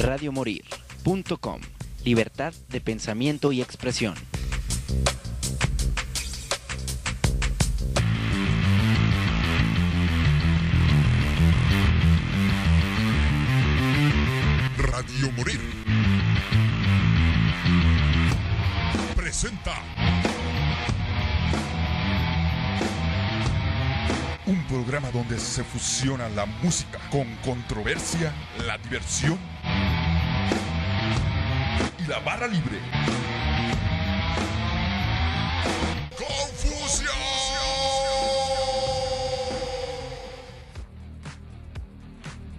radiomorir.com. Libertad de pensamiento y expresión. Radio Morir. Presenta. Un programa donde se fusiona la música con controversia, la diversión la barra libre.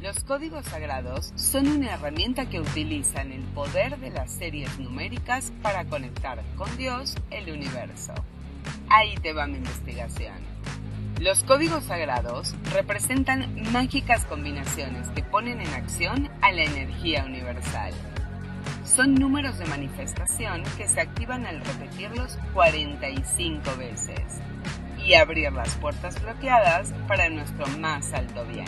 Los códigos sagrados son una herramienta que utilizan el poder de las series numéricas para conectar con Dios, el universo. Ahí te va mi investigación. Los códigos sagrados representan mágicas combinaciones que ponen en acción a la energía universal. Son números de manifestación que se activan al repetirlos 45 veces y abrir las puertas bloqueadas para nuestro más alto bien.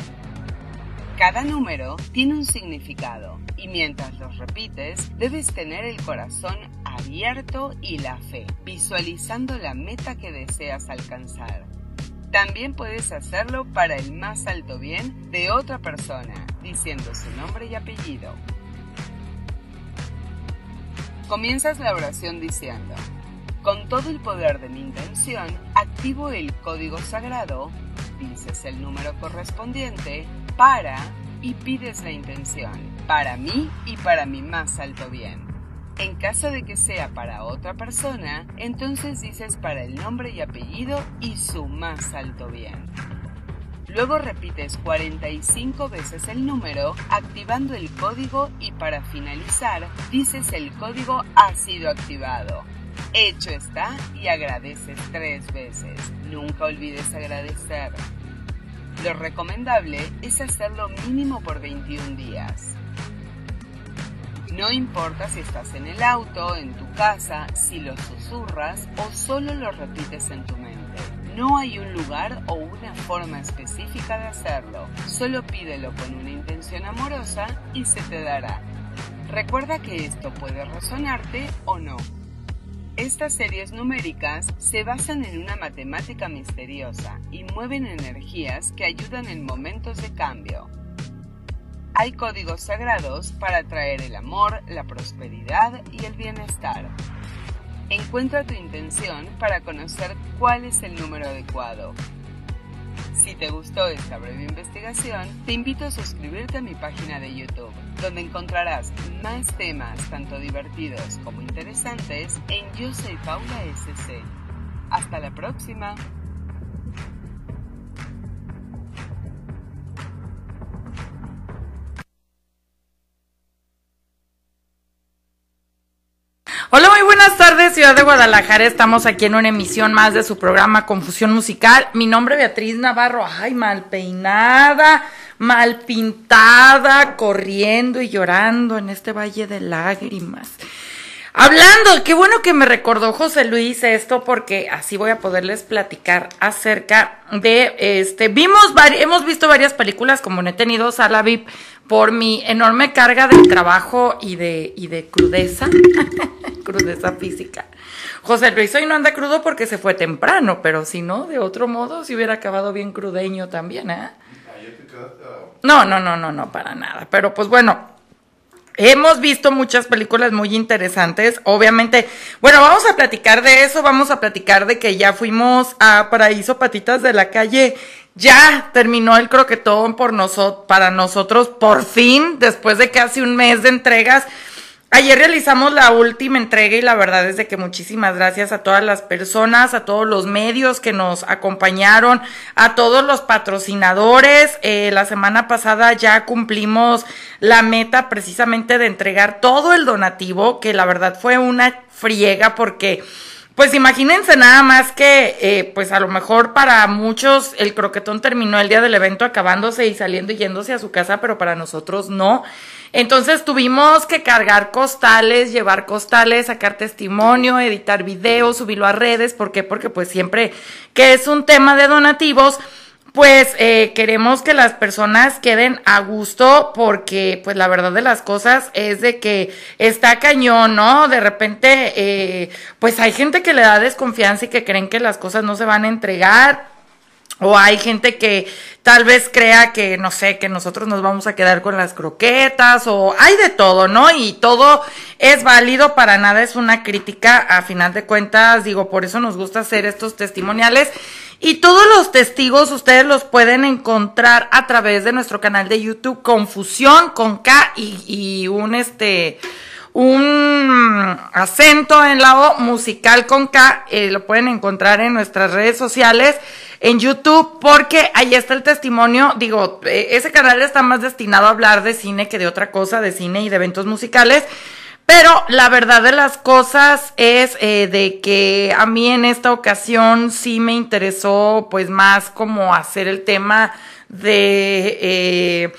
Cada número tiene un significado y mientras los repites debes tener el corazón abierto y la fe, visualizando la meta que deseas alcanzar. También puedes hacerlo para el más alto bien de otra persona, diciendo su nombre y apellido. Comienzas la oración diciendo, con todo el poder de mi intención, activo el código sagrado, dices el número correspondiente, para y pides la intención, para mí y para mi más alto bien. En caso de que sea para otra persona, entonces dices para el nombre y apellido y su más alto bien. Luego repites 45 veces el número, activando el código y para finalizar, dices el código ha sido activado. Hecho está y agradeces tres veces. Nunca olvides agradecer. Lo recomendable es hacerlo mínimo por 21 días. No importa si estás en el auto, en tu casa, si lo susurras o solo lo repites en tu mente. No hay un lugar o una forma específica de hacerlo. Solo pídelo con una intención amorosa y se te dará. Recuerda que esto puede resonarte o no. Estas series numéricas se basan en una matemática misteriosa y mueven energías que ayudan en momentos de cambio. Hay códigos sagrados para atraer el amor, la prosperidad y el bienestar. Encuentra tu intención para conocer cuál es el número adecuado. Si te gustó esta breve investigación, te invito a suscribirte a mi página de YouTube, donde encontrarás más temas tanto divertidos como interesantes en Yo Soy Paula SC. Hasta la próxima. Hola, muy buenas tardes, Ciudad de Guadalajara. Estamos aquí en una emisión más de su programa Confusión Musical. Mi nombre es Beatriz Navarro. Ay, mal peinada, mal pintada, corriendo y llorando en este valle de lágrimas. Hablando, qué bueno que me recordó José Luis esto porque así voy a poderles platicar acerca de este. Vimos, hemos visto varias películas como no he tenido sala VIP por mi enorme carga de trabajo y de, y de crudeza, crudeza física. José Luis hoy no anda crudo porque se fue temprano, pero si no, de otro modo, si hubiera acabado bien crudeño también, ¿eh? No, no, no, no, no, para nada. Pero pues bueno, Hemos visto muchas películas muy interesantes. Obviamente, bueno, vamos a platicar de eso. Vamos a platicar de que ya fuimos a Paraíso Patitas de la Calle ya terminó el croquetón por para nosotros, por fin, después de casi un mes de entregas. Ayer realizamos la última entrega y la verdad es de que muchísimas gracias a todas las personas, a todos los medios que nos acompañaron, a todos los patrocinadores. Eh, la semana pasada ya cumplimos la meta precisamente de entregar todo el donativo, que la verdad fue una friega porque pues imagínense nada más que, eh, pues a lo mejor para muchos el croquetón terminó el día del evento acabándose y saliendo y yéndose a su casa, pero para nosotros no. Entonces tuvimos que cargar costales, llevar costales, sacar testimonio, editar videos, subirlo a redes. ¿Por qué? Porque pues siempre que es un tema de donativos, pues eh, queremos que las personas queden a gusto porque pues la verdad de las cosas es de que está cañón, ¿no? De repente eh, pues hay gente que le da desconfianza y que creen que las cosas no se van a entregar. O hay gente que tal vez crea que, no sé, que nosotros nos vamos a quedar con las croquetas, o hay de todo, ¿no? Y todo es válido, para nada es una crítica, a final de cuentas, digo, por eso nos gusta hacer estos testimoniales. Y todos los testigos ustedes los pueden encontrar a través de nuestro canal de YouTube Confusión con K y, un este un acento en la O musical con K, eh, lo pueden encontrar en nuestras redes sociales, en YouTube, porque ahí está el testimonio, digo, eh, ese canal está más destinado a hablar de cine que de otra cosa, de cine y de eventos musicales, pero la verdad de las cosas es eh, de que a mí en esta ocasión sí me interesó pues más como hacer el tema de eh,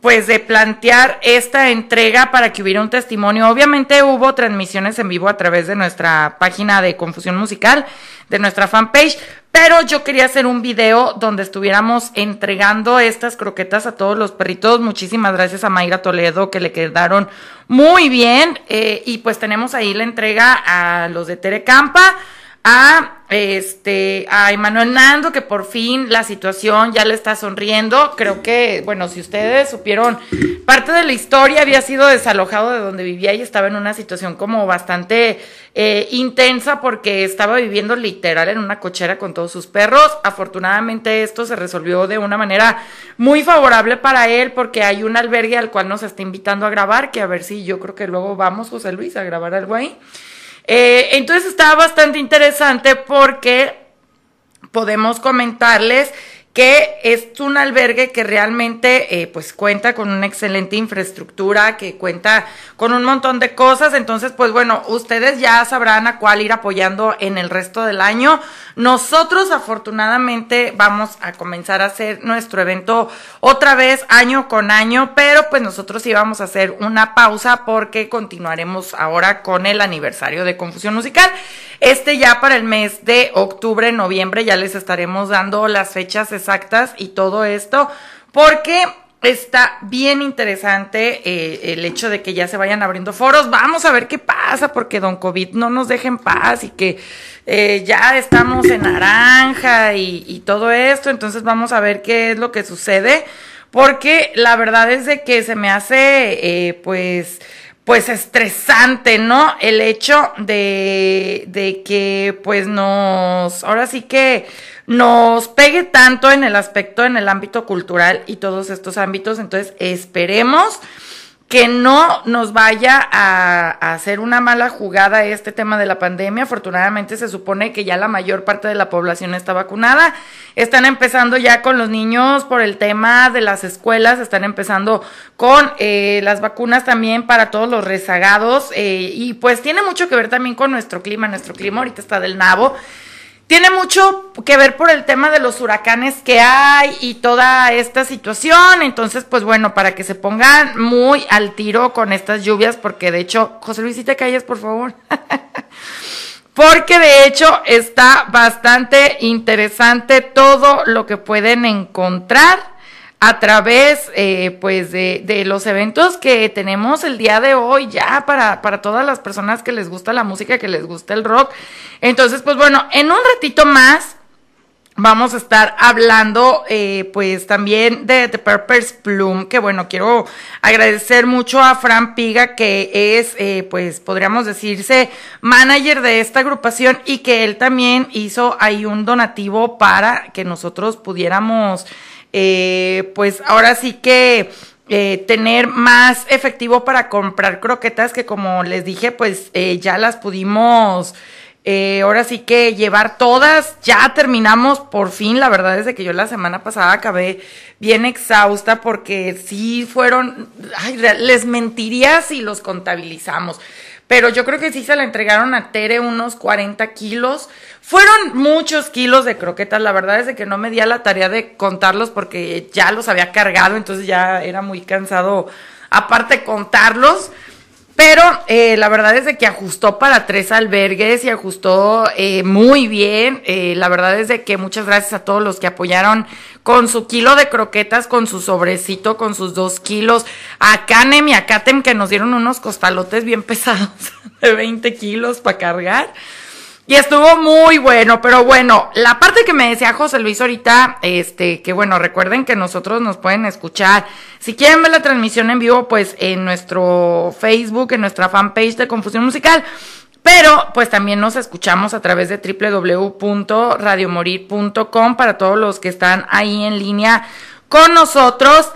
pues de plantear esta entrega para que hubiera un testimonio. Obviamente hubo transmisiones en vivo a través de nuestra página de Confusión Musical, de nuestra fanpage, pero yo quería hacer un video donde estuviéramos entregando estas croquetas a todos los perritos. Muchísimas gracias a Mayra Toledo que le quedaron muy bien. Eh, y pues tenemos ahí la entrega a los de Terecampa a este a Emanuel Nando que por fin la situación ya le está sonriendo. Creo que, bueno, si ustedes supieron, parte de la historia había sido desalojado de donde vivía y estaba en una situación como bastante eh, intensa porque estaba viviendo literal en una cochera con todos sus perros. Afortunadamente esto se resolvió de una manera muy favorable para él porque hay un albergue al cual nos está invitando a grabar, que a ver si yo creo que luego vamos, José Luis, a grabar algo ahí. Eh, entonces está bastante interesante porque podemos comentarles que es un albergue que realmente eh, pues cuenta con una excelente infraestructura, que cuenta con un montón de cosas, entonces pues bueno, ustedes ya sabrán a cuál ir apoyando en el resto del año. Nosotros afortunadamente vamos a comenzar a hacer nuestro evento otra vez año con año, pero pues nosotros íbamos a hacer una pausa porque continuaremos ahora con el aniversario de Confusión Musical. Este ya para el mes de octubre, noviembre ya les estaremos dando las fechas y todo esto porque está bien interesante eh, el hecho de que ya se vayan abriendo foros. Vamos a ver qué pasa porque Don COVID no nos deje en paz y que eh, ya estamos en naranja y, todo esto. Entonces vamos a ver qué es lo que sucede porque la verdad es de que se me hace eh, pues pues estresante, ¿no? El hecho de, de que pues nos, ahora sí que nos pegue tanto en el aspecto, en el ámbito cultural y todos estos ámbitos. Entonces, esperemos que no nos vaya a, hacer una mala jugada este tema de la pandemia. Afortunadamente se supone que ya la mayor parte de la población está vacunada. Están empezando ya con los niños por el tema de las escuelas, están empezando con eh, las vacunas también para todos los rezagados eh, y pues tiene mucho que ver también con nuestro clima. Nuestro clima ahorita está del nabo tiene mucho que ver por el tema de los huracanes que hay y toda esta situación. Entonces, pues bueno, para que se pongan muy al tiro con estas lluvias, porque de hecho, José Luis, si te calles, por favor. porque de hecho está bastante interesante todo lo que pueden encontrar a través eh, pues de, de, los eventos que tenemos el día de hoy ya para, para todas las personas que les gusta la música, que les gusta el rock. Entonces, pues bueno, en un ratito más vamos a estar hablando eh, pues también de The Purpose Plum, que bueno, quiero agradecer mucho a Fran Piga, que es eh, pues podríamos decirse manager de esta agrupación y que él también hizo ahí un donativo para que nosotros pudiéramos eh, pues ahora sí que eh, tener más efectivo para comprar croquetas que como les dije, pues eh, ya las pudimos, ahora sí que llevar todas, ya terminamos por fin, la verdad es que yo la semana pasada acabé bien exhausta porque sí fueron, les mentiría si los contabilizamos pero yo creo que sí se la entregaron a Tere unos 40 kilos. Fueron muchos kilos de croquetas, la verdad es de que no me di a la tarea de contarlos porque ya los había cargado, entonces ya era muy cansado aparte contarlos. Pero eh, la verdad es de que ajustó para tres albergues y ajustó eh, muy bien. Eh, la verdad es de que muchas gracias a todos los que apoyaron con su kilo de croquetas, con su sobrecito, con sus dos kilos. A Canem y a Katem que nos dieron unos costalotes bien pesados de 20 kilos para cargar. Y estuvo muy bueno, pero bueno, la parte que me decía José Luis ahorita, este, que bueno, recuerden que nosotros nos pueden escuchar. Si quieren ver la transmisión en vivo, pues en nuestro Facebook, en nuestra fanpage de Confusión Musical. Pero pues también nos escuchamos a través de www.radiomorir.com para todos los que están ahí en línea con nosotros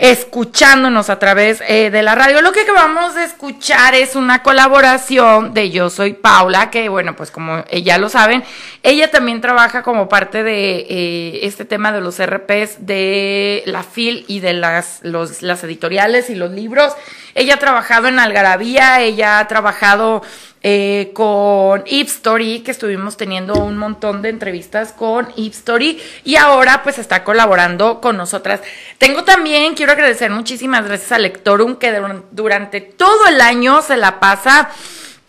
escuchándonos a través eh, de la radio. Lo que vamos a escuchar es una colaboración de Yo Soy Paula, que bueno, pues como ya lo saben, ella también trabaja como parte de eh, este tema de los RPs de la FIL y de las, los, las editoriales y los libros. Ella ha trabajado en Algarabía, ella ha trabajado eh, con Story, que estuvimos teniendo un montón de entrevistas con Story y ahora pues está colaborando con nosotras. Tengo también, quiero agradecer muchísimas gracias a Lectorum, que durante todo el año se la pasa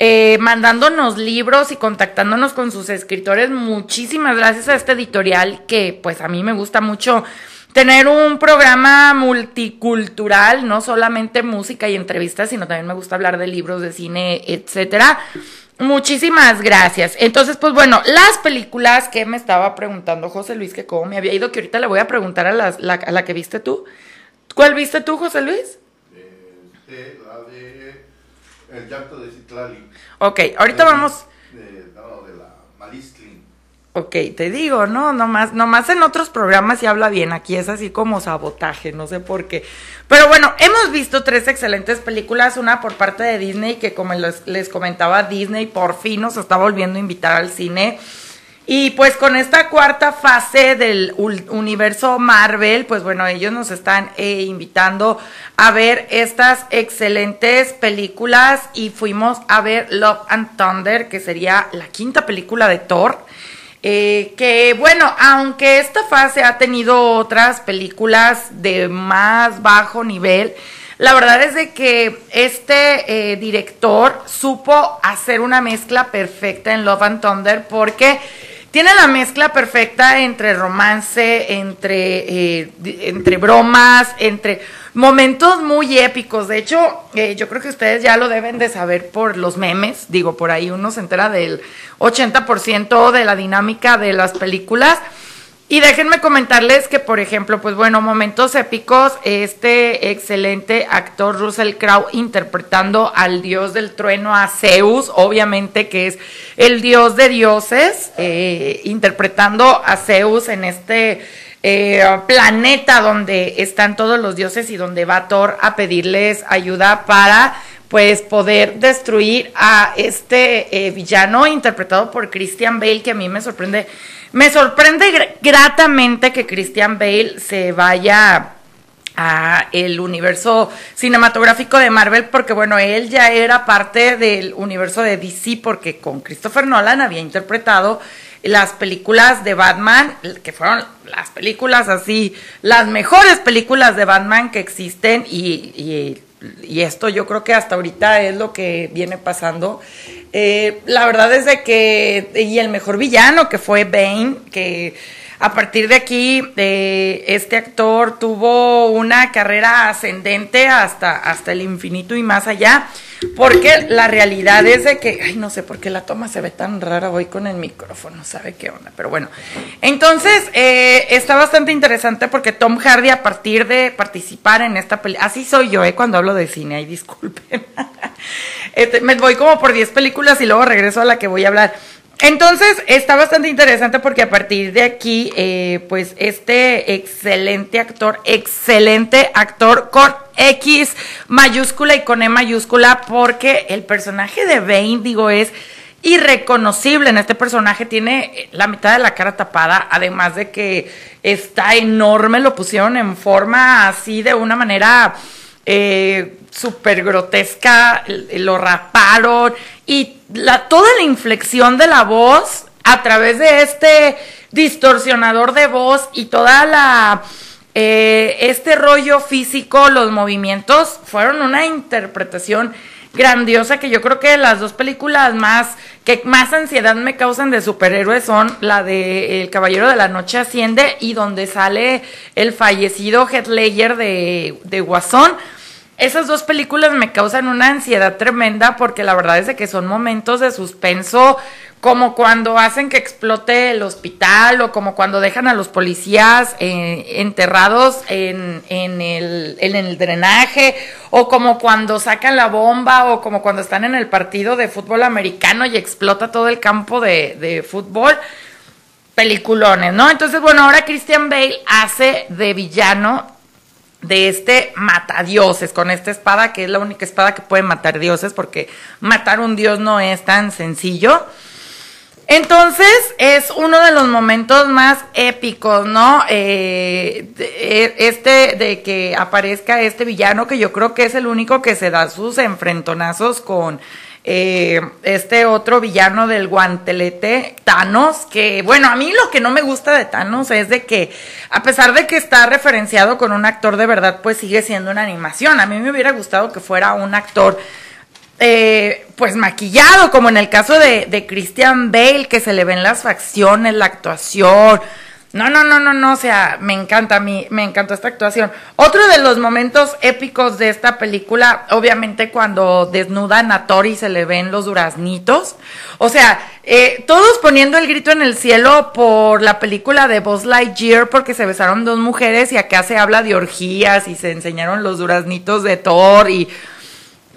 eh, mandándonos libros y contactándonos con sus escritores. Muchísimas gracias a este editorial que pues a mí me gusta mucho tener un programa multicultural, no solamente música y entrevistas, sino también me gusta hablar de libros, de cine, etcétera. Muchísimas gracias. Entonces, pues bueno, las películas que me estaba preguntando José Luis, que cómo me había ido, que ahorita le voy a preguntar a la, a la que viste tú. ¿Cuál viste tú, José Luis? Este, la de El llanto de Citlali. Ok, ahorita vamos... De, no, de la Ok, te digo, no, nomás, nomás en otros programas sí habla bien, aquí es así como sabotaje, no sé por qué. Pero bueno, hemos visto tres excelentes películas, una por parte de Disney, que como les, les comentaba, Disney por fin nos está volviendo a invitar al cine. Y pues con esta cuarta fase del universo Marvel, pues bueno, ellos nos están eh, invitando a ver estas excelentes películas y fuimos a ver Love and Thunder, que sería la quinta película de Thor. Eh, que bueno, aunque esta fase ha tenido otras películas de más bajo nivel, la verdad es de que este eh, director supo hacer una mezcla perfecta en Love and Thunder porque tiene la mezcla perfecta entre romance, entre, eh, entre bromas, entre momentos muy épicos. De hecho, eh, yo creo que ustedes ya lo deben de saber por los memes. Digo, por ahí uno se entera del 80% de la dinámica de las películas. Y déjenme comentarles que, por ejemplo, pues bueno, momentos épicos, este excelente actor Russell Crowe interpretando al dios del trueno, a Zeus, obviamente que es el dios de dioses, eh, interpretando a Zeus en este eh, planeta donde están todos los dioses y donde va Thor a pedirles ayuda para pues poder destruir a este eh, villano interpretado por Christian Bale, que a mí me sorprende me sorprende gratamente que Christian Bale se vaya a el universo cinematográfico de Marvel porque bueno, él ya era parte del universo de DC porque con Christopher Nolan había interpretado las películas de Batman, que fueron las películas así, las mejores películas de Batman que existen y, y, esto yo creo que hasta ahorita es lo que viene pasando. Eh, la verdad es de que, y el mejor villano que fue Bane, que a partir de aquí eh, este actor tuvo una carrera ascendente hasta, hasta el infinito y más allá. Porque la realidad es de que, ay, no sé por qué la toma se ve tan rara, voy con el micrófono, sabe qué onda, pero bueno. Entonces, eh, está bastante interesante porque Tom Hardy, a partir de participar en esta película, así soy yo, eh, cuando hablo de cine, ay, disculpen. este, me voy como por 10 películas y luego regreso a la que voy a hablar. Entonces, está bastante interesante porque a partir de aquí, eh, pues este excelente actor, excelente actor con X mayúscula y con E mayúscula, porque el personaje de Bane, digo, es irreconocible en este personaje, tiene la mitad de la cara tapada, además de que está enorme, lo pusieron en forma así de una manera eh, súper grotesca, lo raparon y toda la inflexión de la voz a través de este distorsionador de voz y toda la eh, este rollo físico, los movimientos fueron una interpretación grandiosa que yo creo que las dos películas más que más ansiedad me causan de superhéroes son la de El Caballero de la Noche Asciende y donde sale el fallecido Heath Ledger de, de Guasón. Esas dos películas me causan una ansiedad tremenda porque la verdad es de que son momentos de suspenso como cuando hacen que explote el hospital o como cuando dejan a los policías eh, enterrados en, el drenaje o como cuando sacan la bomba o como cuando están en el partido de fútbol americano y explota todo el campo de, de fútbol. Peliculones, ¿no? Entonces, bueno, ahora Christian Bale hace de villano de este matadioses con esta espada que es la única espada que puede matar dioses porque matar un dios no es tan sencillo. Entonces es uno de los momentos más épicos, ¿no? Eh, e, este de que aparezca este villano que yo creo que es el único que se da sus enfrentonazos con eh, este otro villano del guantelete, Thanos, que bueno, a mí lo que no me gusta de Thanos es de que a pesar de que está referenciado con un actor de verdad, pues sigue siendo una animación. A mí me hubiera gustado que fuera un actor eh, pues maquillado, como en el caso de, de Christian Bale, que se le ven las facciones, la actuación. No, no, no, no, no, o sea, me encanta a mí, me encantó esta actuación. Otro de los momentos épicos de esta película, obviamente cuando desnudan a Tori y se le ven los duraznitos. O sea, eh, todos poniendo el grito en el cielo por la película de Buzz Lightyear porque se besaron dos mujeres y acá se habla de orgías y se enseñaron los duraznitos de Thor y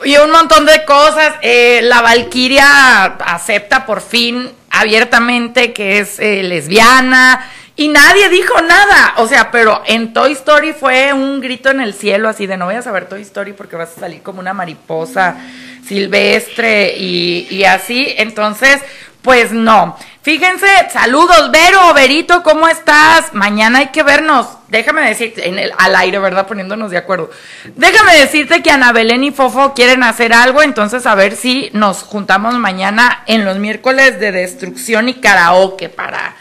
y un montón de cosas. Eh, la Valkyria acepta por fin abiertamente que es eh, lesbiana. Y nadie dijo nada. O sea, pero en Toy Story fue un grito en el cielo así de no vayas a ver Toy Story porque vas a salir como una mariposa silvestre y, así. Entonces, pues no. Fíjense, saludos, Vero, Verito, ¿cómo estás? Mañana hay que vernos. Déjame decirte, en el, al aire, ¿verdad? Poniéndonos de acuerdo. Déjame decirte que Ana Belén y Fofo quieren hacer algo, entonces a ver si nos juntamos mañana en los miércoles de destrucción y karaoke para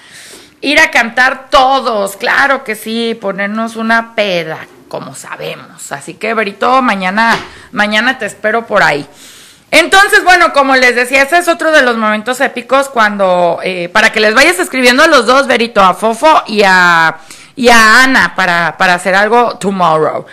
ir a cantar todos. Claro que sí, ponernos una peda, como sabemos. Así que, Verito, mañana, mañana te espero por ahí. Entonces, bueno, como les decía, ese es otro de los momentos épicos cuando, eh, para que les vayas escribiendo a los dos, Verito, a Fofo y a, y a Ana para, para hacer algo tomorrow.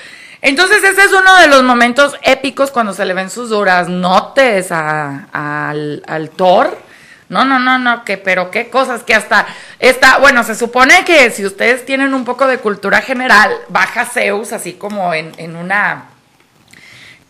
Entonces, ese es uno de los momentos épicos cuando se le ven sus duras notes al, al Thor. No, no, no, no, que, pero qué cosas que hasta está, bueno, se supone que si ustedes tienen un poco de cultura general, baja Zeus así como en, en una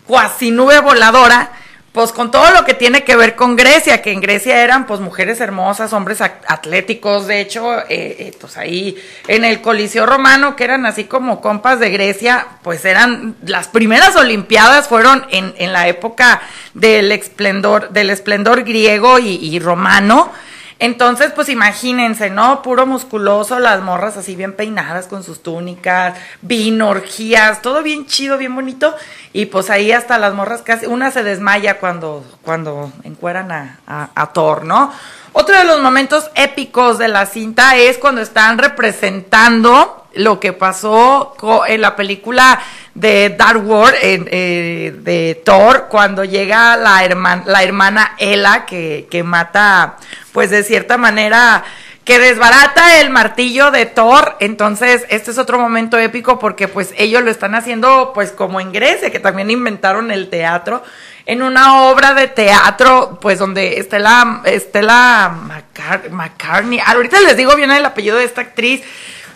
cuasi nube voladora pues con todo lo que tiene que ver con Grecia, que en Grecia eran pues mujeres hermosas, hombres atléticos, de hecho, eh, eh, pues ahí en el Coliseo Romano, que eran así como compas de Grecia, pues eran las primeras Olimpiadas fueron en, en la época del esplendor, del esplendor griego y, y romano. Entonces, pues imagínense, ¿no? Puro musculoso, las morras así bien peinadas con sus túnicas, vino, orgías, todo bien chido, bien bonito. Y pues ahí hasta las morras casi, una se desmaya cuando, cuando encueran a, a, a Thor, ¿no? Otro de los momentos épicos de la cinta es cuando están representando lo que pasó en la película de Dark World eh, de Thor cuando llega la hermana la hermana Ella que, que mata pues de cierta manera que desbarata el martillo de Thor. Entonces, este es otro momento épico porque pues ellos lo están haciendo pues como en Grecia, que también inventaron el teatro, en una obra de teatro, pues donde Estela, Estela McCar McCartney, ahorita les digo bien el apellido de esta actriz,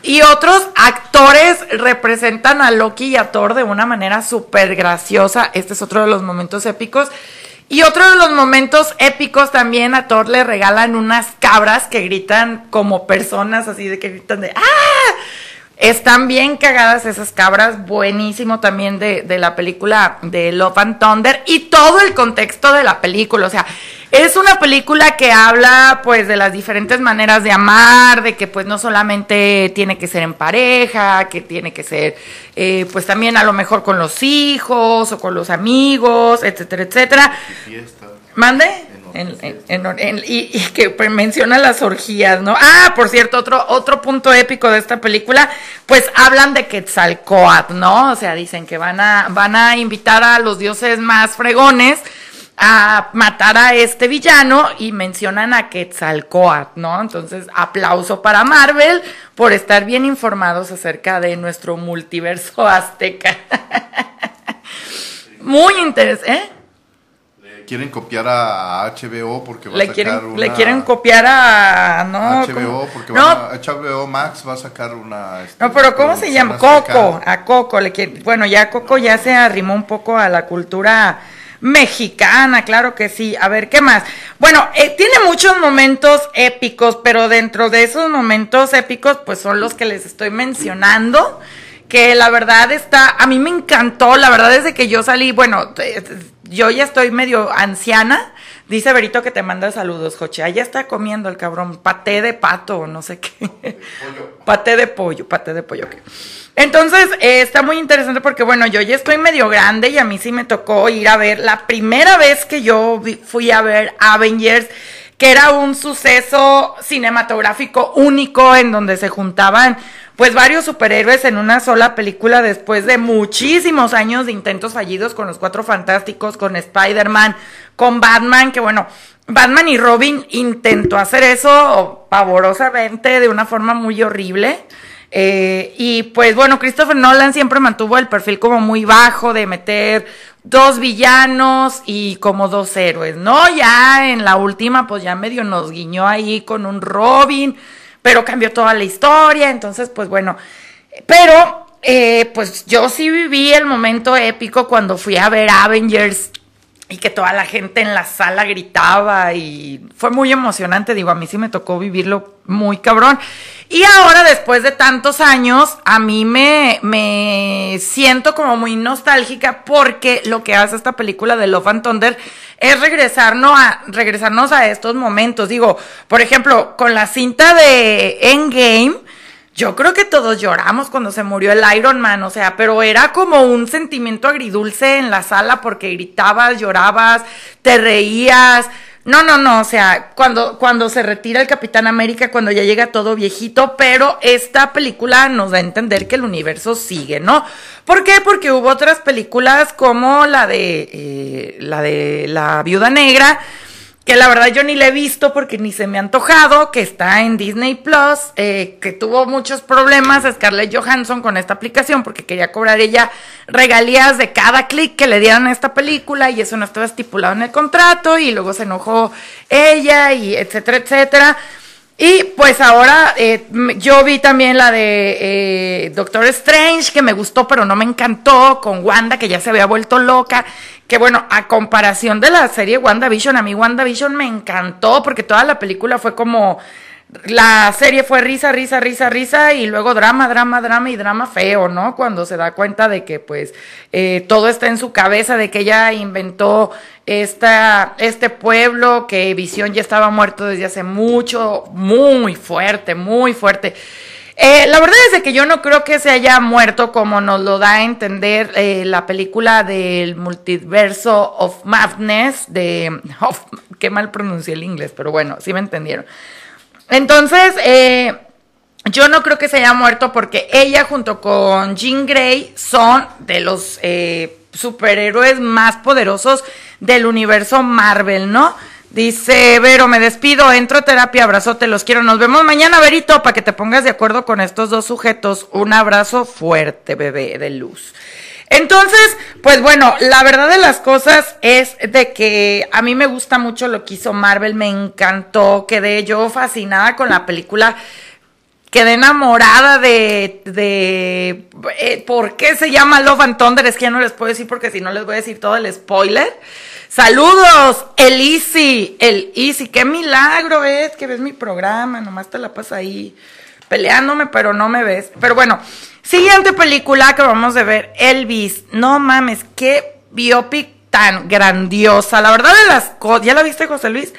y otros actores representan a Loki y a Thor de una manera súper graciosa. Este es otro de los momentos épicos. Y otro de los momentos épicos también a Thor le regalan unas cabras que gritan como personas, así de que gritan de ¡Ah! Están bien cagadas esas cabras, buenísimo también de, de, la película de Love and Thunder y todo el contexto de la película, o sea, es una película que habla pues de las diferentes maneras de amar, de que pues no solamente tiene que ser en pareja, que tiene que ser eh, pues también a lo mejor con los hijos o con los amigos, etcétera, etcétera. ¿Mande? En, y, que menciona las orgías, ¿no? Ah, por cierto, otro, otro punto épico de esta película, pues hablan de Quetzalcoatl, ¿no? O sea, dicen que van a, van a invitar a los dioses más fregones a matar a este villano y mencionan a Quetzalcoatl, ¿no? Entonces, aplauso para Marvel por estar bien informados acerca de nuestro multiverso azteca. Muy interesante, ¿eh? Le quieren copiar a HBO porque va Le a sacar quieren, una... le quieren copiar a... No, HBO ¿cómo? porque no, a- HBO Max va a sacar una... este, No, pero ¿cómo se llama? Coco, a Coco. Le quiere- bueno, ya Coco ya se arrimó un poco a la cultura mexicana, claro que sí. A ver, ¿qué más? Bueno, eh, tiene muchos momentos épicos, pero dentro de esos momentos épicos, pues son los que les estoy mencionando. Que la verdad está, a mí me encantó, la verdad desde que yo salí, bueno, yo ya estoy medio anciana. Dice Berito que te manda saludos, Joche. Allá está comiendo el cabrón, paté de pato, no sé qué. Paté de pollo, paté de pollo. Entonces, eh, está muy interesante porque, bueno, yo ya estoy medio grande y a mí sí me tocó ir a ver la primera vez que yo fui a ver Avengers, que era un suceso cinematográfico único en donde se juntaban pues varios superhéroes en una sola película después de muchísimos años de intentos fallidos con los Cuatro Fantásticos, con Spider-Man, con Batman, que bueno, Batman y Robin intentó hacer eso pavorosamente de una forma muy horrible. Eh, y pues bueno, Christopher Nolan siempre mantuvo el perfil como muy bajo de meter dos villanos y como dos héroes, ¿no? Ya en la última pues ya medio nos guiñó ahí con un Robin, pero cambió toda la historia, entonces pues bueno, pero eh, pues yo sí viví el momento épico cuando fui a ver Avengers y que toda la gente en la sala gritaba y fue muy emocionante, digo, a mí sí me tocó vivirlo muy cabrón. Y ahora, después de tantos años, a mí me, me siento como muy nostálgica porque lo que hace esta película de Love and Thunder es regresarnos a, regresarnos a estos momentos. Digo, por ejemplo, con la cinta de Endgame, yo creo que todos lloramos cuando se murió el Iron Man, o sea, pero era como un sentimiento agridulce en la sala porque gritabas, llorabas, te reías. No, no, no, o sea, cuando, cuando se retira el Capitán América, cuando ya llega todo viejito, pero esta película nos da a entender que el universo sigue, ¿no? ¿Por qué? Porque hubo otras películas como la de, eh, la de la Viuda Negra, que la verdad yo ni la he visto porque ni se me ha antojado, que está en Disney Plus, eh, que tuvo muchos problemas Scarlett Johansson con esta aplicación porque quería cobrar ella regalías de cada clic que le dieran a esta película y eso no estaba estipulado en el contrato y luego se enojó ella y etcétera, etcétera. Y pues ahora eh, yo vi también la de eh, Doctor Strange, que me gustó, pero no me encantó, con Wanda, que ya se había vuelto loca. Que bueno, a comparación de la serie WandaVision, a mí WandaVision me encantó, porque toda la película fue como. La serie fue risa, risa, risa, risa, y luego drama, drama, drama y drama feo, ¿no? Cuando se da cuenta de que, pues, eh, todo está en su cabeza, de que ella inventó esta, este pueblo, que Visión ya estaba muerto desde hace mucho, muy fuerte, muy fuerte. Eh, la verdad es que yo no creo que se haya muerto como nos lo da a entender eh, la película del multiverso of madness de... qué mal pronuncié el inglés, pero bueno, sí me entendieron. Entonces, eh, yo no creo que se haya muerto porque ella junto con Jean Grey son de los eh, superhéroes más poderosos del universo Marvel, ¿no? Dice, Vero, me despido, entro a terapia, abrazote, los quiero. Nos vemos mañana, Verito, para que te pongas de acuerdo con estos dos sujetos. Un abrazo fuerte, bebé de luz. Entonces, pues bueno, la verdad de las cosas es de que a mí me gusta mucho lo que hizo Marvel, me encantó, quedé yo fascinada con la película, quedé enamorada de, de eh, por qué se llama Love and Thunder, es que ya no les puedo decir porque si no les voy a decir todo el spoiler. Saludos, el Easy, el Easy, qué milagro es que ves mi programa, nomás te la pasas ahí peleándome, pero no me ves. Pero bueno, siguiente película que vamos a ver, Elvis. No mames, qué biopic tan grandiosa. La verdad de las cosas, ¿ya la viste, José Luis?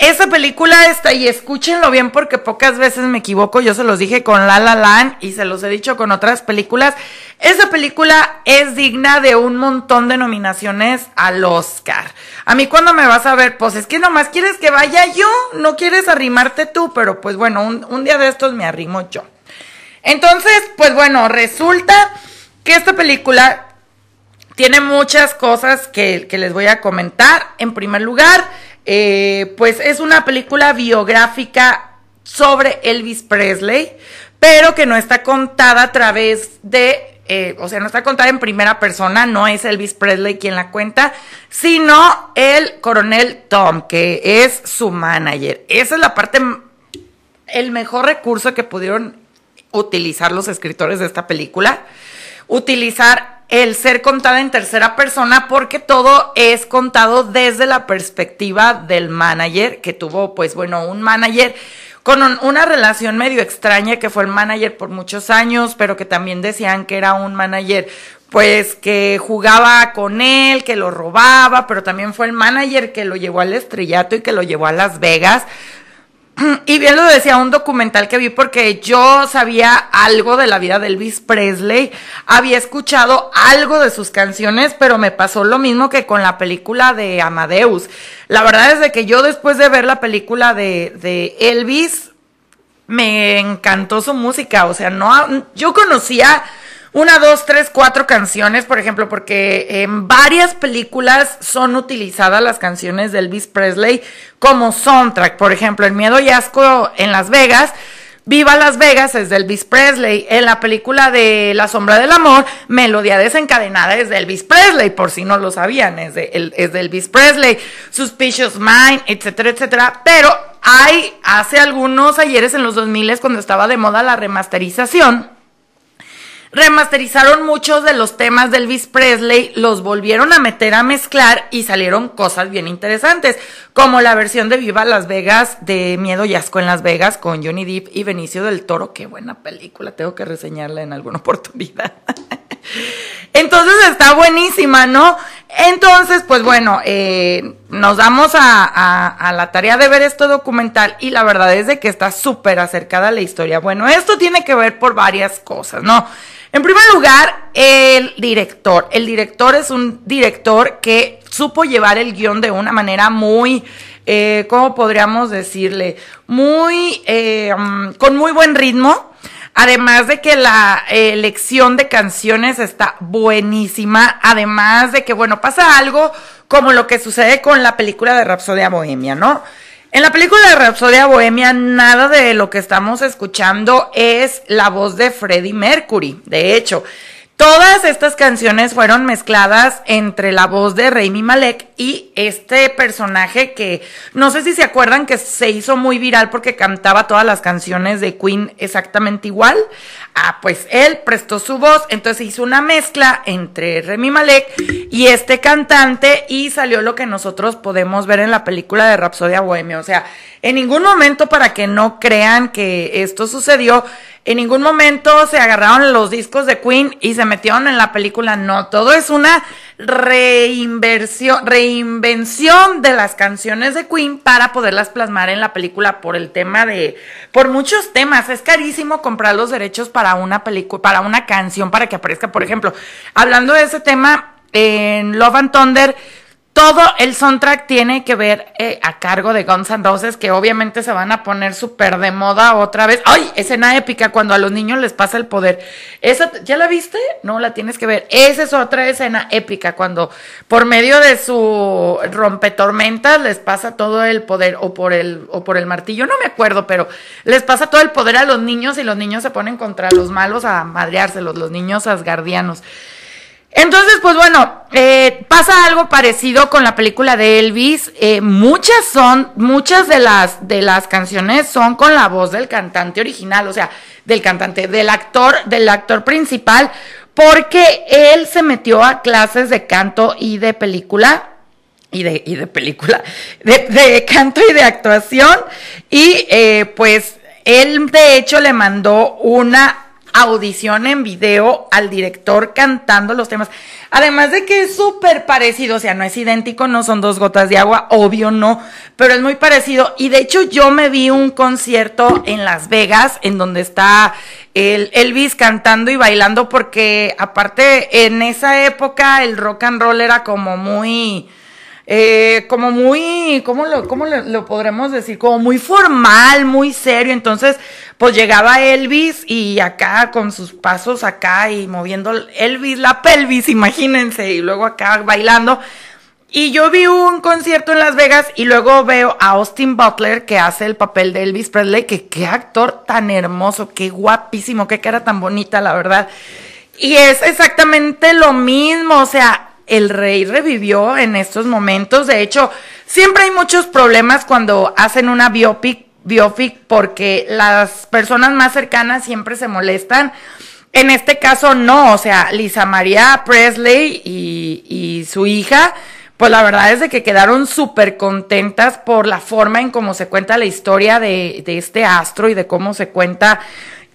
Esa película está, y escúchenlo bien porque pocas veces me equivoco, yo se los dije con La La Land y se los he dicho con otras películas. Esa película es digna de un montón de nominaciones al Oscar. A mí cuando me vas a ver, pues es que nomás quieres que vaya yo, no quieres arrimarte tú, pero pues bueno, un, un día de estos me arrimo yo. Entonces, pues bueno, resulta que esta película tiene muchas cosas que, que les voy a comentar. En primer lugar, eh, pues es una película biográfica sobre Elvis Presley, pero que no está contada a través de, eh, o sea, no está contada en primera persona, no es Elvis Presley quien la cuenta, sino el coronel Tom, que es su manager. Esa es la parte, el mejor recurso que pudieron utilizar los escritores de esta película, utilizar el ser contada en tercera persona porque todo es contado desde la perspectiva del manager, que tuvo, pues bueno, un manager con una relación medio extraña que fue el manager por muchos años, pero que también decían que era un manager pues que jugaba con él, que lo robaba, pero también fue el manager que lo llevó al estrellato y que lo llevó a Las Vegas. Y bien lo decía un documental que vi porque yo sabía algo de la vida de Elvis Presley, había escuchado algo de sus canciones, pero me pasó lo mismo que con la película de Amadeus. La verdad es de que yo después de ver la película de, de Elvis, me encantó su música, o sea, no, yo conocía una, dos, tres, cuatro canciones, por ejemplo, porque en varias películas son utilizadas las canciones de Elvis Presley como soundtrack. Por ejemplo, El Miedo y Asco en Las Vegas. Viva Las Vegas es de Elvis Presley. En la película de La Sombra del Amor, Melodía Desencadenada es de Elvis Presley, por si no lo sabían, es de, es de Elvis Presley. Suspicious Mind, etcétera, etcétera. Pero hay, hace algunos ayeres en los 2000 cuando estaba de moda la remasterización, remasterizaron muchos de los temas de Elvis Presley, los volvieron a meter a mezclar y salieron cosas bien interesantes, como la versión de Viva Las Vegas de Miedo y Asco en Las Vegas con Johnny Depp y Benicio del Toro. Qué buena película, tengo que reseñarla en alguna oportunidad. Entonces está buenísima, ¿no? Entonces, pues bueno, eh, nos damos a, a, la tarea de ver este documental y la verdad es de que está súper acercada a la historia. Bueno, esto tiene que ver por varias cosas, ¿no? En primer lugar, el director. El director es un director que supo llevar el guion de una manera muy, eh, ¿cómo podríamos decirle? Muy, eh, mm, con muy buen ritmo. Además de que la elección de canciones está buenísima. Además de que, bueno, pasa algo como lo que sucede con la película de Rapsodia Bohemia, ¿no? En la película de Rapsodia Bohemia, nada de lo que estamos escuchando es la voz de Freddie Mercury. De hecho, Todas estas canciones fueron mezcladas entre la voz de Rami Malek y este personaje que no sé si se acuerdan que se hizo muy viral porque cantaba todas las canciones de Queen exactamente igual. Ah, pues él prestó su voz, entonces hizo una mezcla entre Remy Malek y este cantante y salió lo que nosotros podemos ver en la película de Rapsodia Bohemia. O sea, en ningún momento para que no crean que esto sucedió, en ningún momento se agarraron los discos de Queen y se metieron en la película. No, todo es una reinversión, reinvención de las canciones de Queen para poderlas plasmar en la película por el tema de, por muchos temas. Es carísimo comprar los derechos para una película, para una canción, para que aparezca, por ejemplo, hablando de ese tema, en Love and Thunder, todo el soundtrack tiene que ver eh, a cargo de Guns N' que obviamente se van a poner súper de moda otra vez. ¡Ay! Escena épica cuando a los niños les pasa el poder. ¿Esa, ¿Ya la viste? No, la tienes que ver. Esa es otra escena épica cuando por medio de su rompetormentas les pasa todo el poder, o por el, o por el martillo, no me acuerdo, pero les pasa todo el poder a los niños y los niños se ponen contra los malos a madreárselos, los niños asgardianos. Entonces, pues bueno, eh, pasa algo parecido con la película de Elvis. Eh, muchas son, muchas de las, de las canciones son con la voz del cantante original, o sea, del cantante, del actor, del actor principal, porque él se metió a clases de canto y de película. Y de, y de película, de, canto y de actuación. Y eh, pues él de hecho le mandó una audición en video al director cantando los temas. Además de que es súper parecido, o sea, no es idéntico, no son dos gotas de agua, obvio no, pero es muy parecido. Y de hecho yo me vi un concierto en Las Vegas en donde está el Elvis cantando y bailando porque aparte en esa época el rock and roll era como muy eh, como muy, ¿cómo, lo, cómo lo, podremos decir? Como muy formal, muy serio. Entonces, pues llegaba Elvis y acá con sus pasos acá y moviendo Elvis la pelvis, imagínense, y luego acá bailando. Y yo vi un concierto en Las Vegas y luego veo a Austin Butler que hace el papel de Elvis Presley, que qué actor tan hermoso, qué guapísimo, qué cara tan bonita, la verdad. Y es exactamente lo mismo, o sea, el rey revivió en estos momentos. De hecho, siempre hay muchos problemas cuando hacen una biopic, biopic porque las personas más cercanas siempre se molestan. En este caso no, o sea, Lisa María Presley y, y su hija pues la verdad es de que quedaron súper contentas por la forma en cómo se cuenta la historia de, de, este astro y de cómo se cuenta.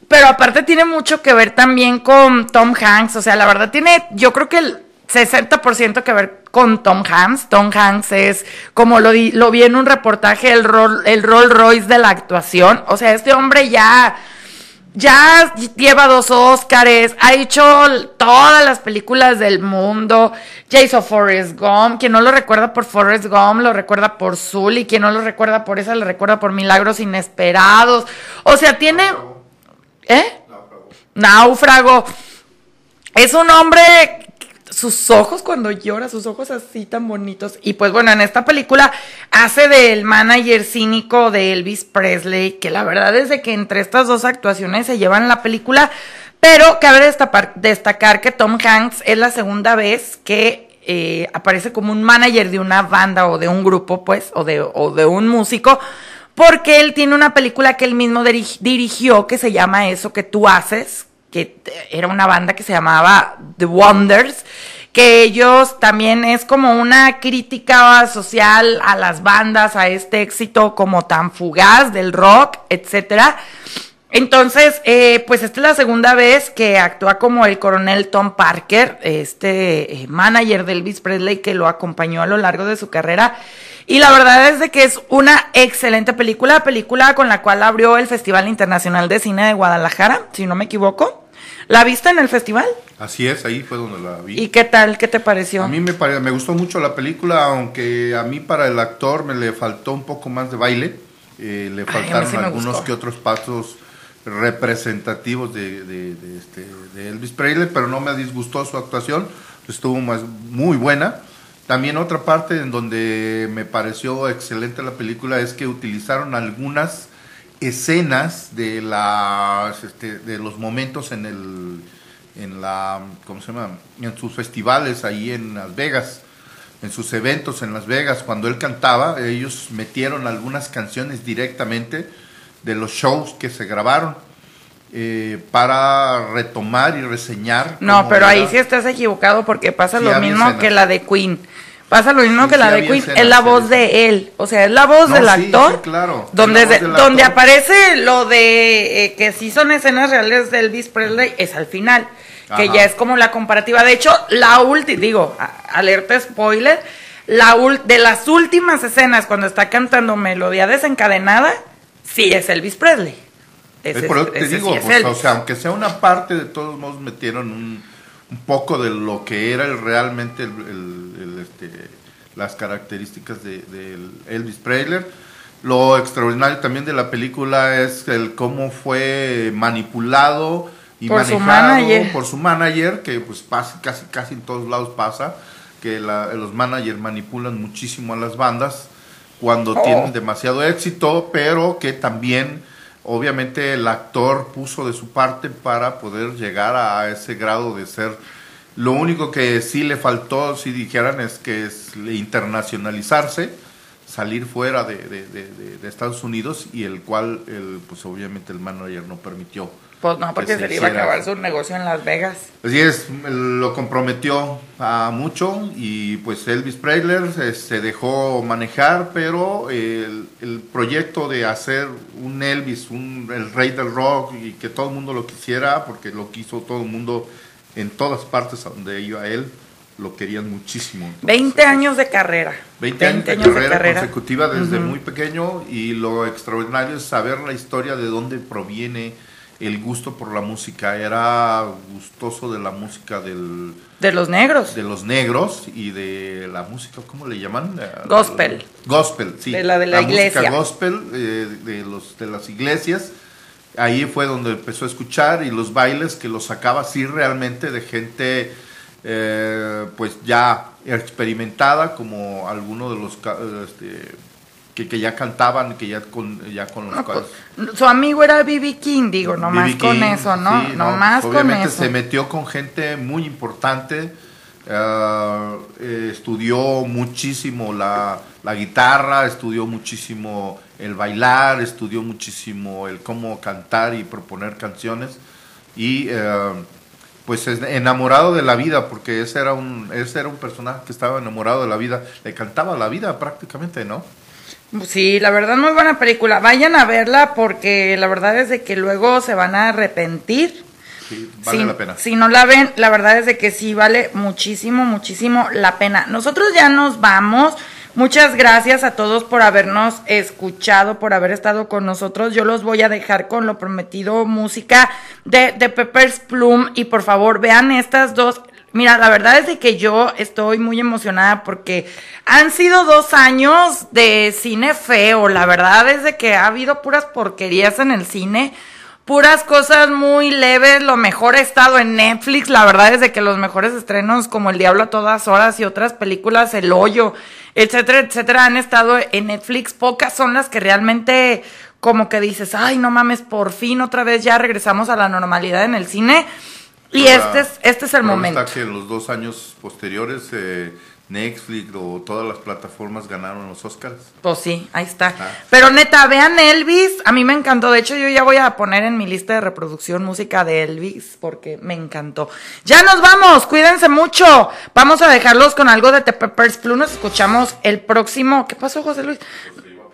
Pero aparte tiene mucho que ver también con Tom Hanks. O sea, la verdad tiene, yo creo que 60% que ver con Tom Hanks. Tom Hanks es, como lo, vi en un reportaje, el, rol, el Rolls Royce de la actuación. O sea, este hombre ya ya lleva dos Óscares, ha hecho todas las películas del mundo, ya hizo Forrest Gump, quien no lo recuerda por Forrest Gump, lo recuerda por y quien no lo recuerda por esa, lo recuerda por Milagros Inesperados, o sea, tiene... ¿Eh? Náufrago. Es un hombre sus ojos cuando llora, sus ojos así tan bonitos. Y pues bueno, en esta película hace del manager cínico de Elvis Presley, que la verdad es de que entre estas dos actuaciones se llevan la película, pero cabe destacar que Tom Hanks es la segunda vez que eh, aparece como un manager de una banda o de un grupo, pues, o de, o de un músico. Porque él tiene una película que él mismo dirigió que se llama Eso que tú haces, que era una banda que se llamaba The Wonders, que ellos también es como una crítica social a las bandas, a este éxito como tan fugaz del rock, etcétera. Entonces, eh, pues esta es la segunda vez que actúa como el coronel Tom Parker, este eh, manager de Elvis Presley que lo acompañó a lo largo de su carrera. Y la verdad es de que es una excelente película, película con la cual abrió el Festival Internacional de Cine de Guadalajara, si no me equivoco. ¿La viste en el festival? Así es, ahí fue donde la vi. ¿Y qué tal? ¿Qué te pareció? A mí me, pare... me gustó mucho la película, aunque a mí para el actor me le faltó un poco más de baile. Eh, le faltaron sí algunos que otros pasos representativos de, de, de, este, de, Elvis Presley, pero no me disgustó su actuación, estuvo más, muy buena. También otra parte en donde me pareció excelente la película es que utilizaron algunas escenas de las este, de los momentos en el en la ¿cómo se llama? en sus festivales ahí en Las Vegas en sus eventos en Las Vegas cuando él cantaba ellos metieron algunas canciones directamente de los shows que se grabaron eh, para retomar y reseñar no pero ahí sí estás equivocado porque pasa lo mismo que la de Queen Pasa lo mismo que la de Queen, es la voz de él, o sea, es la voz del actor, claro, donde, donde aparece lo de eh, que sí son escenas reales de Elvis Presley, es al final, que ya es como la comparativa. De hecho, la última, digo, alerta spoiler, la de las últimas escenas cuando está cantando Melodía Desencadenada, sí es Elvis Presley. Ese, es, te digo, pues, o sea, aunque sea una parte, de todos modos metieron un un poco de lo que era el, realmente el, este, las características de, Elvis Presley. Lo extraordinario también de la película es el cómo fue manipulado y por manejado su por su manager, que pues pasa, casi, casi en todos lados pasa, que los managers manipulan muchísimo a las bandas cuando oh. tienen demasiado éxito, pero que también obviamente el actor puso de su parte para poder llegar a ese grado de ser. Lo único que sí le faltó, si dijeran, es que es internacionalizarse, salir fuera de, de, de, Estados Unidos y el cual, el, pues obviamente el manager no permitió. Pues no, porque se, le iba a acabar su negocio en Las Vegas. Así es, lo comprometió a mucho y pues Elvis Presley se dejó manejar, pero el, el, proyecto de hacer un Elvis, un, el rey del rock y que todo el mundo lo quisiera, porque lo quiso todo el mundo en todas partes donde iba él, lo querían muchísimo. 20 años de carrera. 20, años, de, carrera consecutiva desde muy pequeño y lo extraordinario es saber la historia de dónde proviene el gusto por la música. Era gustoso de la música del... De los negros. De los negros y de la música, ¿cómo le llaman? Gospel. Gospel, sí. De la de la, iglesia. Música gospel eh, de, los, de las iglesias ahí fue donde empezó a escuchar y los bailes que los sacaba así realmente de gente eh, pues ya experimentada como algunos de los este, que, ya cantaban, que ya con, ya con los pues, Su amigo era B.B. King, digo, nomás con eso, ¿no? nomás con eso. se metió con gente muy importante, eh, estudió muchísimo la, la, guitarra, estudió muchísimo el bailar, estudió muchísimo el cómo cantar y proponer canciones y eh, pues enamorado de la vida porque ese era un ese era un personaje que estaba enamorado de la vida, le cantaba la vida prácticamente, ¿no? Sí, la verdad muy buena película. Vayan a verla porque la verdad es de que luego se van a arrepentir. Sí, vale la pena. Si no la ven, la verdad es de que sí vale muchísimo, muchísimo la pena. Nosotros ya nos vamos. Muchas gracias a todos por habernos escuchado, por haber estado con nosotros. Yo los voy a dejar con lo prometido música de, de Peppers Plum y por favor vean estas dos Mira, la verdad es de que yo estoy muy emocionada porque han sido dos años de cine feo. La verdad es de que ha habido puras porquerías en el cine, puras cosas muy leves. Lo mejor ha estado en Netflix. La verdad es de que los mejores estrenos como El Diablo a todas horas y otras películas, El Hoyo, etcétera, etcétera, han estado en Netflix. Pocas son las que realmente como que dices, ay, no mames, por fin otra vez ya regresamos a la normalidad en el cine. Y este es, este es el momento. Está que en los dos años posteriores eh, Netflix o todas las plataformas ganaron los Oscars. Pues sí, ahí está. Ah. Pero neta, vean Elvis, a mí me encantó. De hecho, yo ya voy a poner en mi lista de reproducción música de Elvis porque me encantó. Ya nos vamos, cuídense mucho. Vamos a dejarlos con algo de The Peppers Plus. Nos escuchamos el próximo. ¿Qué pasó, José Luis?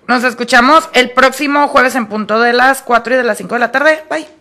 Nos escuchamos el próximo jueves en punto de las 4 y de las 5 de la tarde. Bye.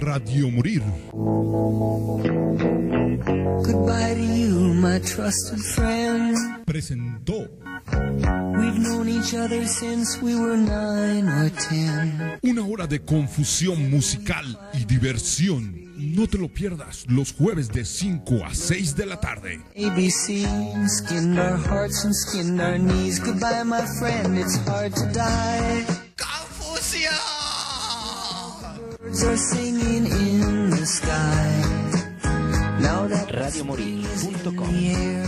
Radio Morir. Goodbye to you, my trusted friend. Presentó. We've known each other since we were nine or ten. Una hora de confusión musical y diversión. No te lo pierdas los jueves de 5 a 6 de la tarde. ABC, skinned our hearts and skinned our knees. Goodbye, my friend, it's hard to die. Radiomorir.com